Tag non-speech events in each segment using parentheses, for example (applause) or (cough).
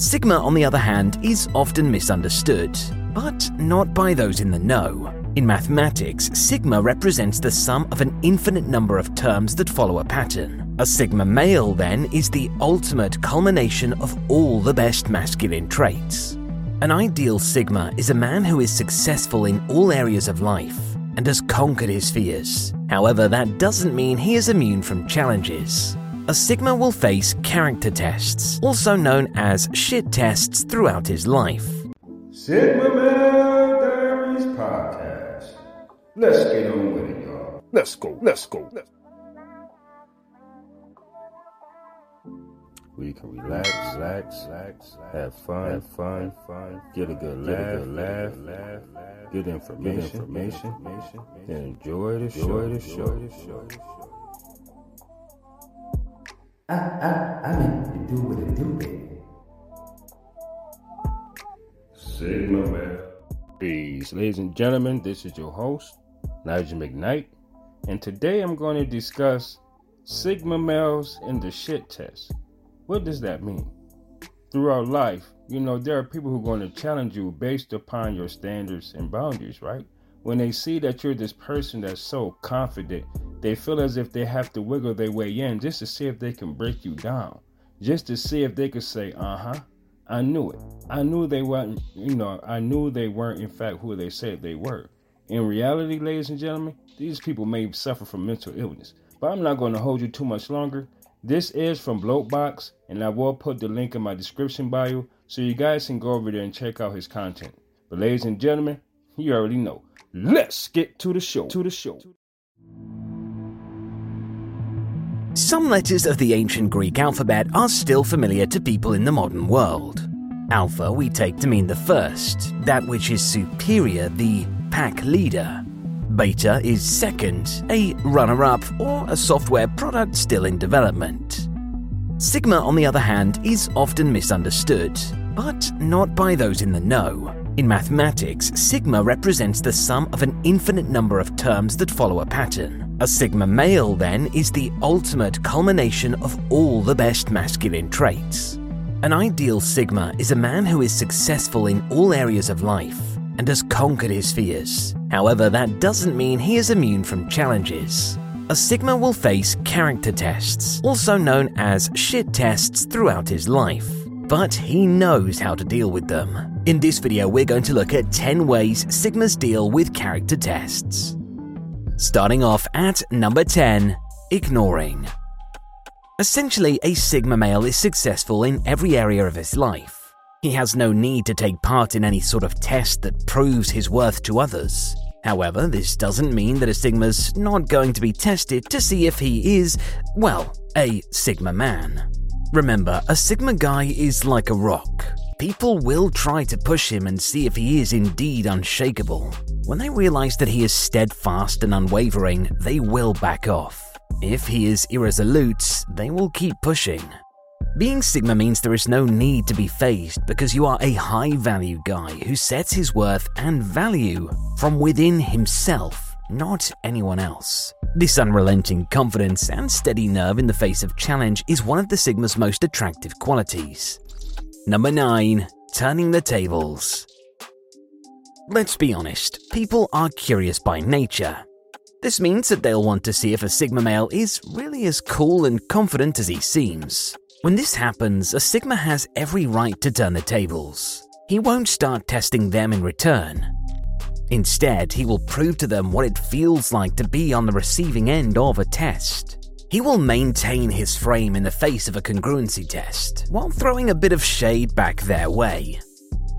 Sigma, on the other hand, is often misunderstood, but not by those in the know. In mathematics, sigma represents the sum of an infinite number of terms that follow a pattern. A sigma male, then, is the ultimate culmination of all the best masculine traits. An ideal sigma is a man who is successful in all areas of life and has conquered his fears. However, that doesn't mean he is immune from challenges. A Sigma will face character tests, also known as shit tests, throughout his life. Sigma Male Diaries Podcast. Let's get on with it, y'all. Let's go, let's go. Let's... We can relax, relax, relax, have fun, have fun, fun, get a good laugh, get a good laugh, laugh, laugh, get information, information, information, and enjoy the show, the show, the show. I, I, I do what it do. Sigma Man. Peace, ladies and gentlemen. This is your host, Nigel McKnight, and today I'm going to discuss Sigma males in the shit test. What does that mean? Throughout life, you know, there are people who are going to challenge you based upon your standards and boundaries, right? When they see that you're this person that's so confident they feel as if they have to wiggle their way in just to see if they can break you down, just to see if they could say, "Uh huh, I knew it. I knew they weren't. You know, I knew they weren't in fact who they said they were." In reality, ladies and gentlemen, these people may suffer from mental illness. But I'm not going to hold you too much longer. This is from Bloke Box, and I will put the link in my description bio so you guys can go over there and check out his content. But ladies and gentlemen, you already know. Let's get to the show. To the show. Some letters of the ancient Greek alphabet are still familiar to people in the modern world. Alpha we take to mean the first, that which is superior, the pack leader. Beta is second, a runner up, or a software product still in development. Sigma, on the other hand, is often misunderstood, but not by those in the know. In mathematics, sigma represents the sum of an infinite number of terms that follow a pattern. A sigma male, then, is the ultimate culmination of all the best masculine traits. An ideal sigma is a man who is successful in all areas of life and has conquered his fears. However, that doesn't mean he is immune from challenges. A Sigma will face character tests, also known as shit tests, throughout his life but he knows how to deal with them. In this video, we're going to look at 10 ways Sigmas deal with character tests. Starting off at number 10, ignoring. Essentially, a Sigma male is successful in every area of his life. He has no need to take part in any sort of test that proves his worth to others. However, this doesn't mean that a Sigma's not going to be tested to see if he is, well, a Sigma man. Remember, a Sigma guy is like a rock. People will try to push him and see if he is indeed unshakable. When they realize that he is steadfast and unwavering, they will back off. If he is irresolute, they will keep pushing. Being Sigma means there is no need to be phased because you are a high value guy who sets his worth and value from within himself, not anyone else. This unrelenting confidence and steady nerve in the face of challenge is one of the Sigma's most attractive qualities. Number 9. Turning the tables. Let's be honest, people are curious by nature. This means that they'll want to see if a Sigma male is really as cool and confident as he seems. When this happens, a Sigma has every right to turn the tables. He won't start testing them in return. Instead, he will prove to them what it feels like to be on the receiving end of a test. He will maintain his frame in the face of a congruency test, while throwing a bit of shade back their way.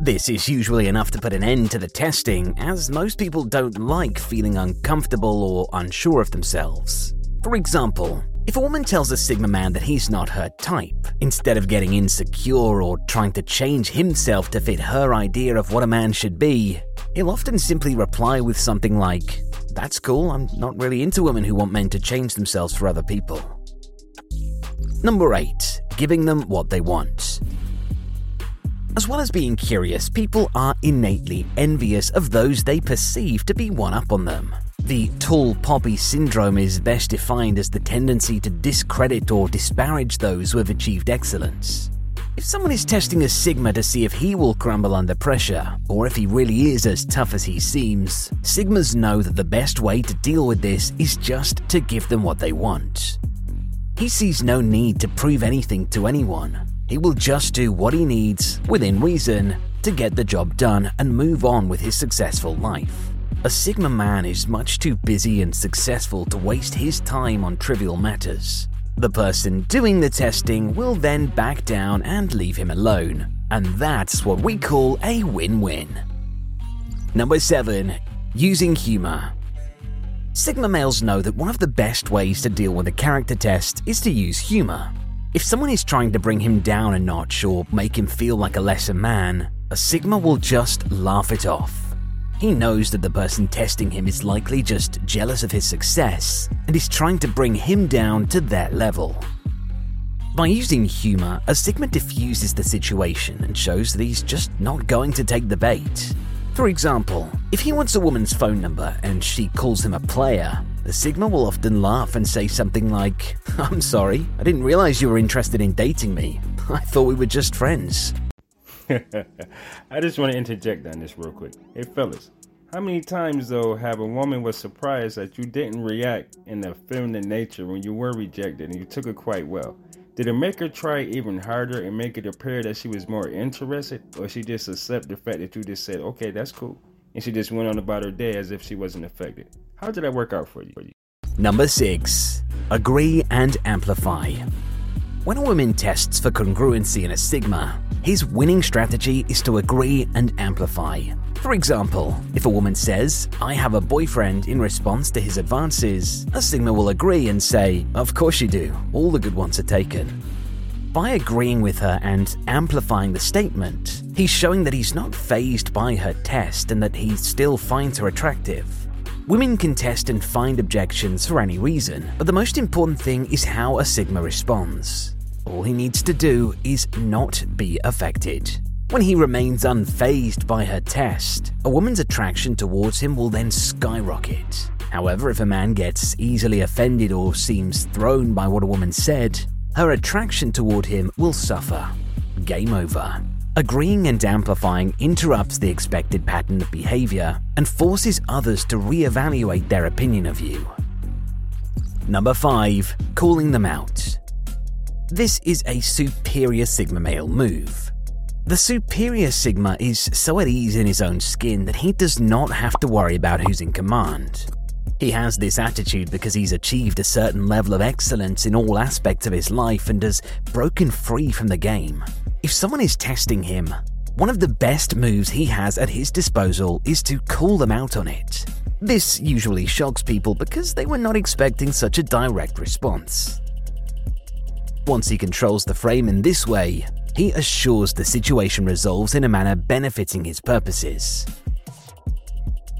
This is usually enough to put an end to the testing, as most people don't like feeling uncomfortable or unsure of themselves. For example, if a woman tells a Sigma man that he's not her type, instead of getting insecure or trying to change himself to fit her idea of what a man should be, he'll often simply reply with something like, That's cool, I'm not really into women who want men to change themselves for other people. Number 8. Giving them what they want. As well as being curious, people are innately envious of those they perceive to be one up on them. The tall poppy syndrome is best defined as the tendency to discredit or disparage those who have achieved excellence. If someone is testing a Sigma to see if he will crumble under pressure, or if he really is as tough as he seems, Sigmas know that the best way to deal with this is just to give them what they want. He sees no need to prove anything to anyone. He will just do what he needs, within reason, to get the job done and move on with his successful life. A Sigma man is much too busy and successful to waste his time on trivial matters. The person doing the testing will then back down and leave him alone, and that's what we call a win win. Number 7. Using humor. Sigma males know that one of the best ways to deal with a character test is to use humor. If someone is trying to bring him down a notch or make him feel like a lesser man, a Sigma will just laugh it off. He knows that the person testing him is likely just jealous of his success and is trying to bring him down to their level. By using humor, a Sigma diffuses the situation and shows that he's just not going to take the bait. For example, if he wants a woman's phone number and she calls him a player, the Sigma will often laugh and say something like, I'm sorry, I didn't realize you were interested in dating me. (laughs) I thought we were just friends. (laughs) I just want to interject on this real quick. Hey, fellas, how many times though have a woman was surprised that you didn't react in a feminine nature when you were rejected and you took it quite well? Did it make her try even harder and make it appear that she was more interested, or she just accept the fact that you just said, "Okay, that's cool," and she just went on about her day as if she wasn't affected? How did that work out for you? Number 6. Agree and amplify. When a woman tests for congruency in a Sigma, his winning strategy is to agree and amplify. For example, if a woman says, I have a boyfriend in response to his advances, a Sigma will agree and say, Of course you do, all the good ones are taken. By agreeing with her and amplifying the statement, he's showing that he's not phased by her test and that he still finds her attractive. Women can test and find objections for any reason, but the most important thing is how a Sigma responds. All he needs to do is not be affected. When he remains unfazed by her test, a woman's attraction towards him will then skyrocket. However, if a man gets easily offended or seems thrown by what a woman said, her attraction toward him will suffer. Game over. Agreeing and amplifying interrupts the expected pattern of behavior and forces others to reevaluate their opinion of you. Number 5. Calling them out. This is a superior Sigma male move. The superior Sigma is so at ease in his own skin that he does not have to worry about who's in command. He has this attitude because he's achieved a certain level of excellence in all aspects of his life and has broken free from the game. If someone is testing him, one of the best moves he has at his disposal is to call them out on it. This usually shocks people because they were not expecting such a direct response. Once he controls the frame in this way, he assures the situation resolves in a manner benefiting his purposes.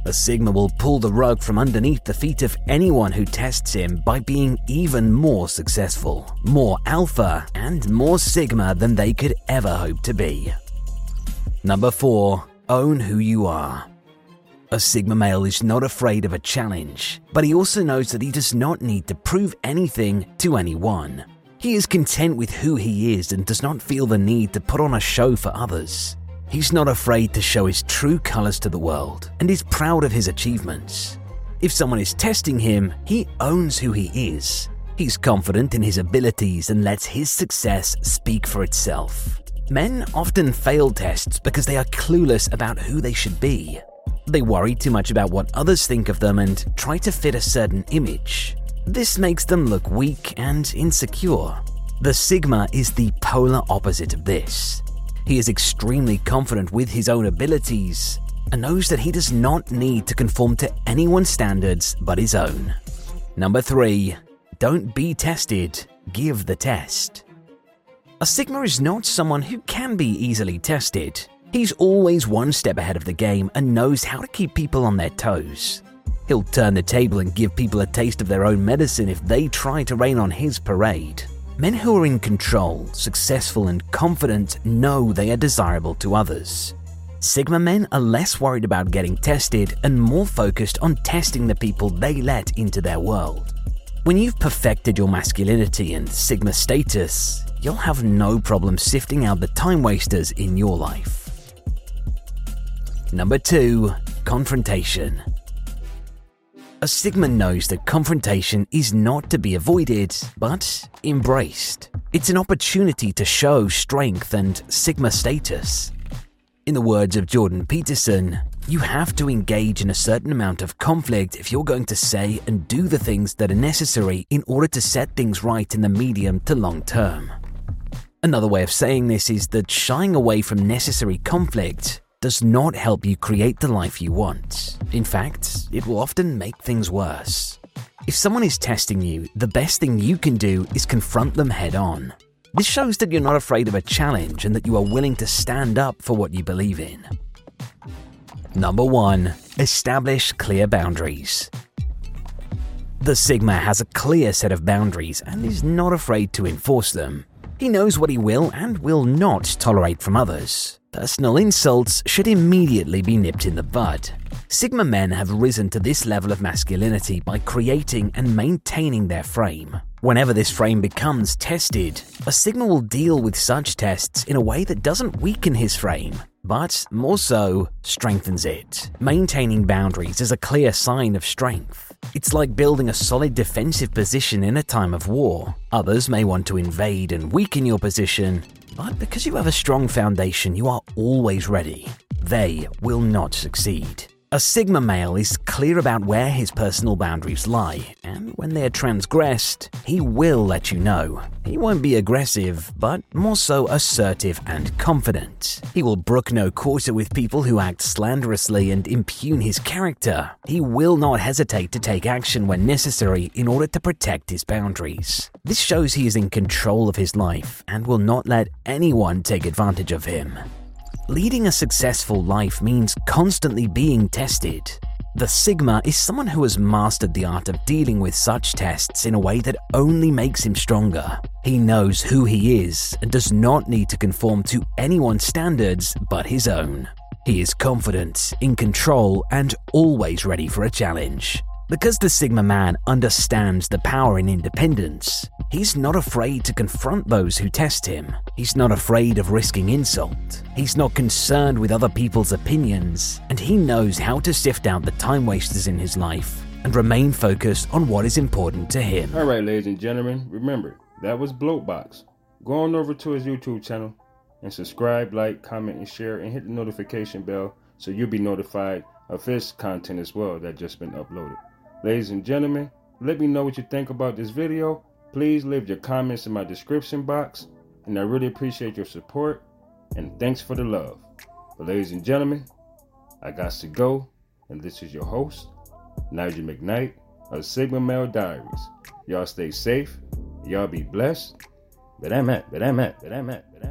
A Sigma will pull the rug from underneath the feet of anyone who tests him by being even more successful, more alpha, and more Sigma than they could ever hope to be. Number 4. Own who you are. A Sigma male is not afraid of a challenge, but he also knows that he does not need to prove anything to anyone. He is content with who he is and does not feel the need to put on a show for others. He's not afraid to show his true colors to the world and is proud of his achievements. If someone is testing him, he owns who he is. He's confident in his abilities and lets his success speak for itself. Men often fail tests because they are clueless about who they should be. They worry too much about what others think of them and try to fit a certain image. This makes them look weak and insecure. The Sigma is the polar opposite of this. He is extremely confident with his own abilities and knows that he does not need to conform to anyone's standards but his own. Number 3. Don't be tested, give the test. A Sigma is not someone who can be easily tested. He's always one step ahead of the game and knows how to keep people on their toes. He'll turn the table and give people a taste of their own medicine if they try to rain on his parade. Men who are in control, successful, and confident know they are desirable to others. Sigma men are less worried about getting tested and more focused on testing the people they let into their world. When you've perfected your masculinity and Sigma status, you'll have no problem sifting out the time wasters in your life. Number 2. Confrontation. A Sigma knows that confrontation is not to be avoided, but embraced. It's an opportunity to show strength and Sigma status. In the words of Jordan Peterson, you have to engage in a certain amount of conflict if you're going to say and do the things that are necessary in order to set things right in the medium to long term. Another way of saying this is that shying away from necessary conflict does not help you create the life you want. In fact, it will often make things worse. If someone is testing you, the best thing you can do is confront them head on. This shows that you're not afraid of a challenge and that you are willing to stand up for what you believe in. Number 1. Establish clear boundaries. The Sigma has a clear set of boundaries and is not afraid to enforce them. He knows what he will and will not tolerate from others. Personal insults should immediately be nipped in the bud. Sigma men have risen to this level of masculinity by creating and maintaining their frame. Whenever this frame becomes tested, a Sigma will deal with such tests in a way that doesn't weaken his frame, but more so strengthens it. Maintaining boundaries is a clear sign of strength. It's like building a solid defensive position in a time of war. Others may want to invade and weaken your position, but because you have a strong foundation, you are always ready. They will not succeed. A Sigma male is clear about where his personal boundaries lie, and when they are transgressed, he will let you know. He won't be aggressive, but more so assertive and confident. He will brook no quarter with people who act slanderously and impugn his character. He will not hesitate to take action when necessary in order to protect his boundaries. This shows he is in control of his life and will not let anyone take advantage of him. Leading a successful life means constantly being tested. The Sigma is someone who has mastered the art of dealing with such tests in a way that only makes him stronger. He knows who he is and does not need to conform to anyone's standards but his own. He is confident, in control, and always ready for a challenge. Because the Sigma man understands the power in independence, he's not afraid to confront those who test him. He's not afraid of risking insult. He's not concerned with other people's opinions, and he knows how to sift out the time wasters in his life and remain focused on what is important to him. All right, ladies and gentlemen, remember that was Bloke Box. Go on over to his YouTube channel and subscribe, like, comment, and share, and hit the notification bell so you'll be notified of his content as well that just been uploaded. Ladies and gentlemen, let me know what you think about this video. Please leave your comments in my description box, and I really appreciate your support, and thanks for the love. But ladies and gentlemen, I got to go, and this is your host, Nigel McKnight of Sigma Male Diaries. Y'all stay safe, y'all be blessed. But I'm at, but I'm at, but I'm at, but I'm at.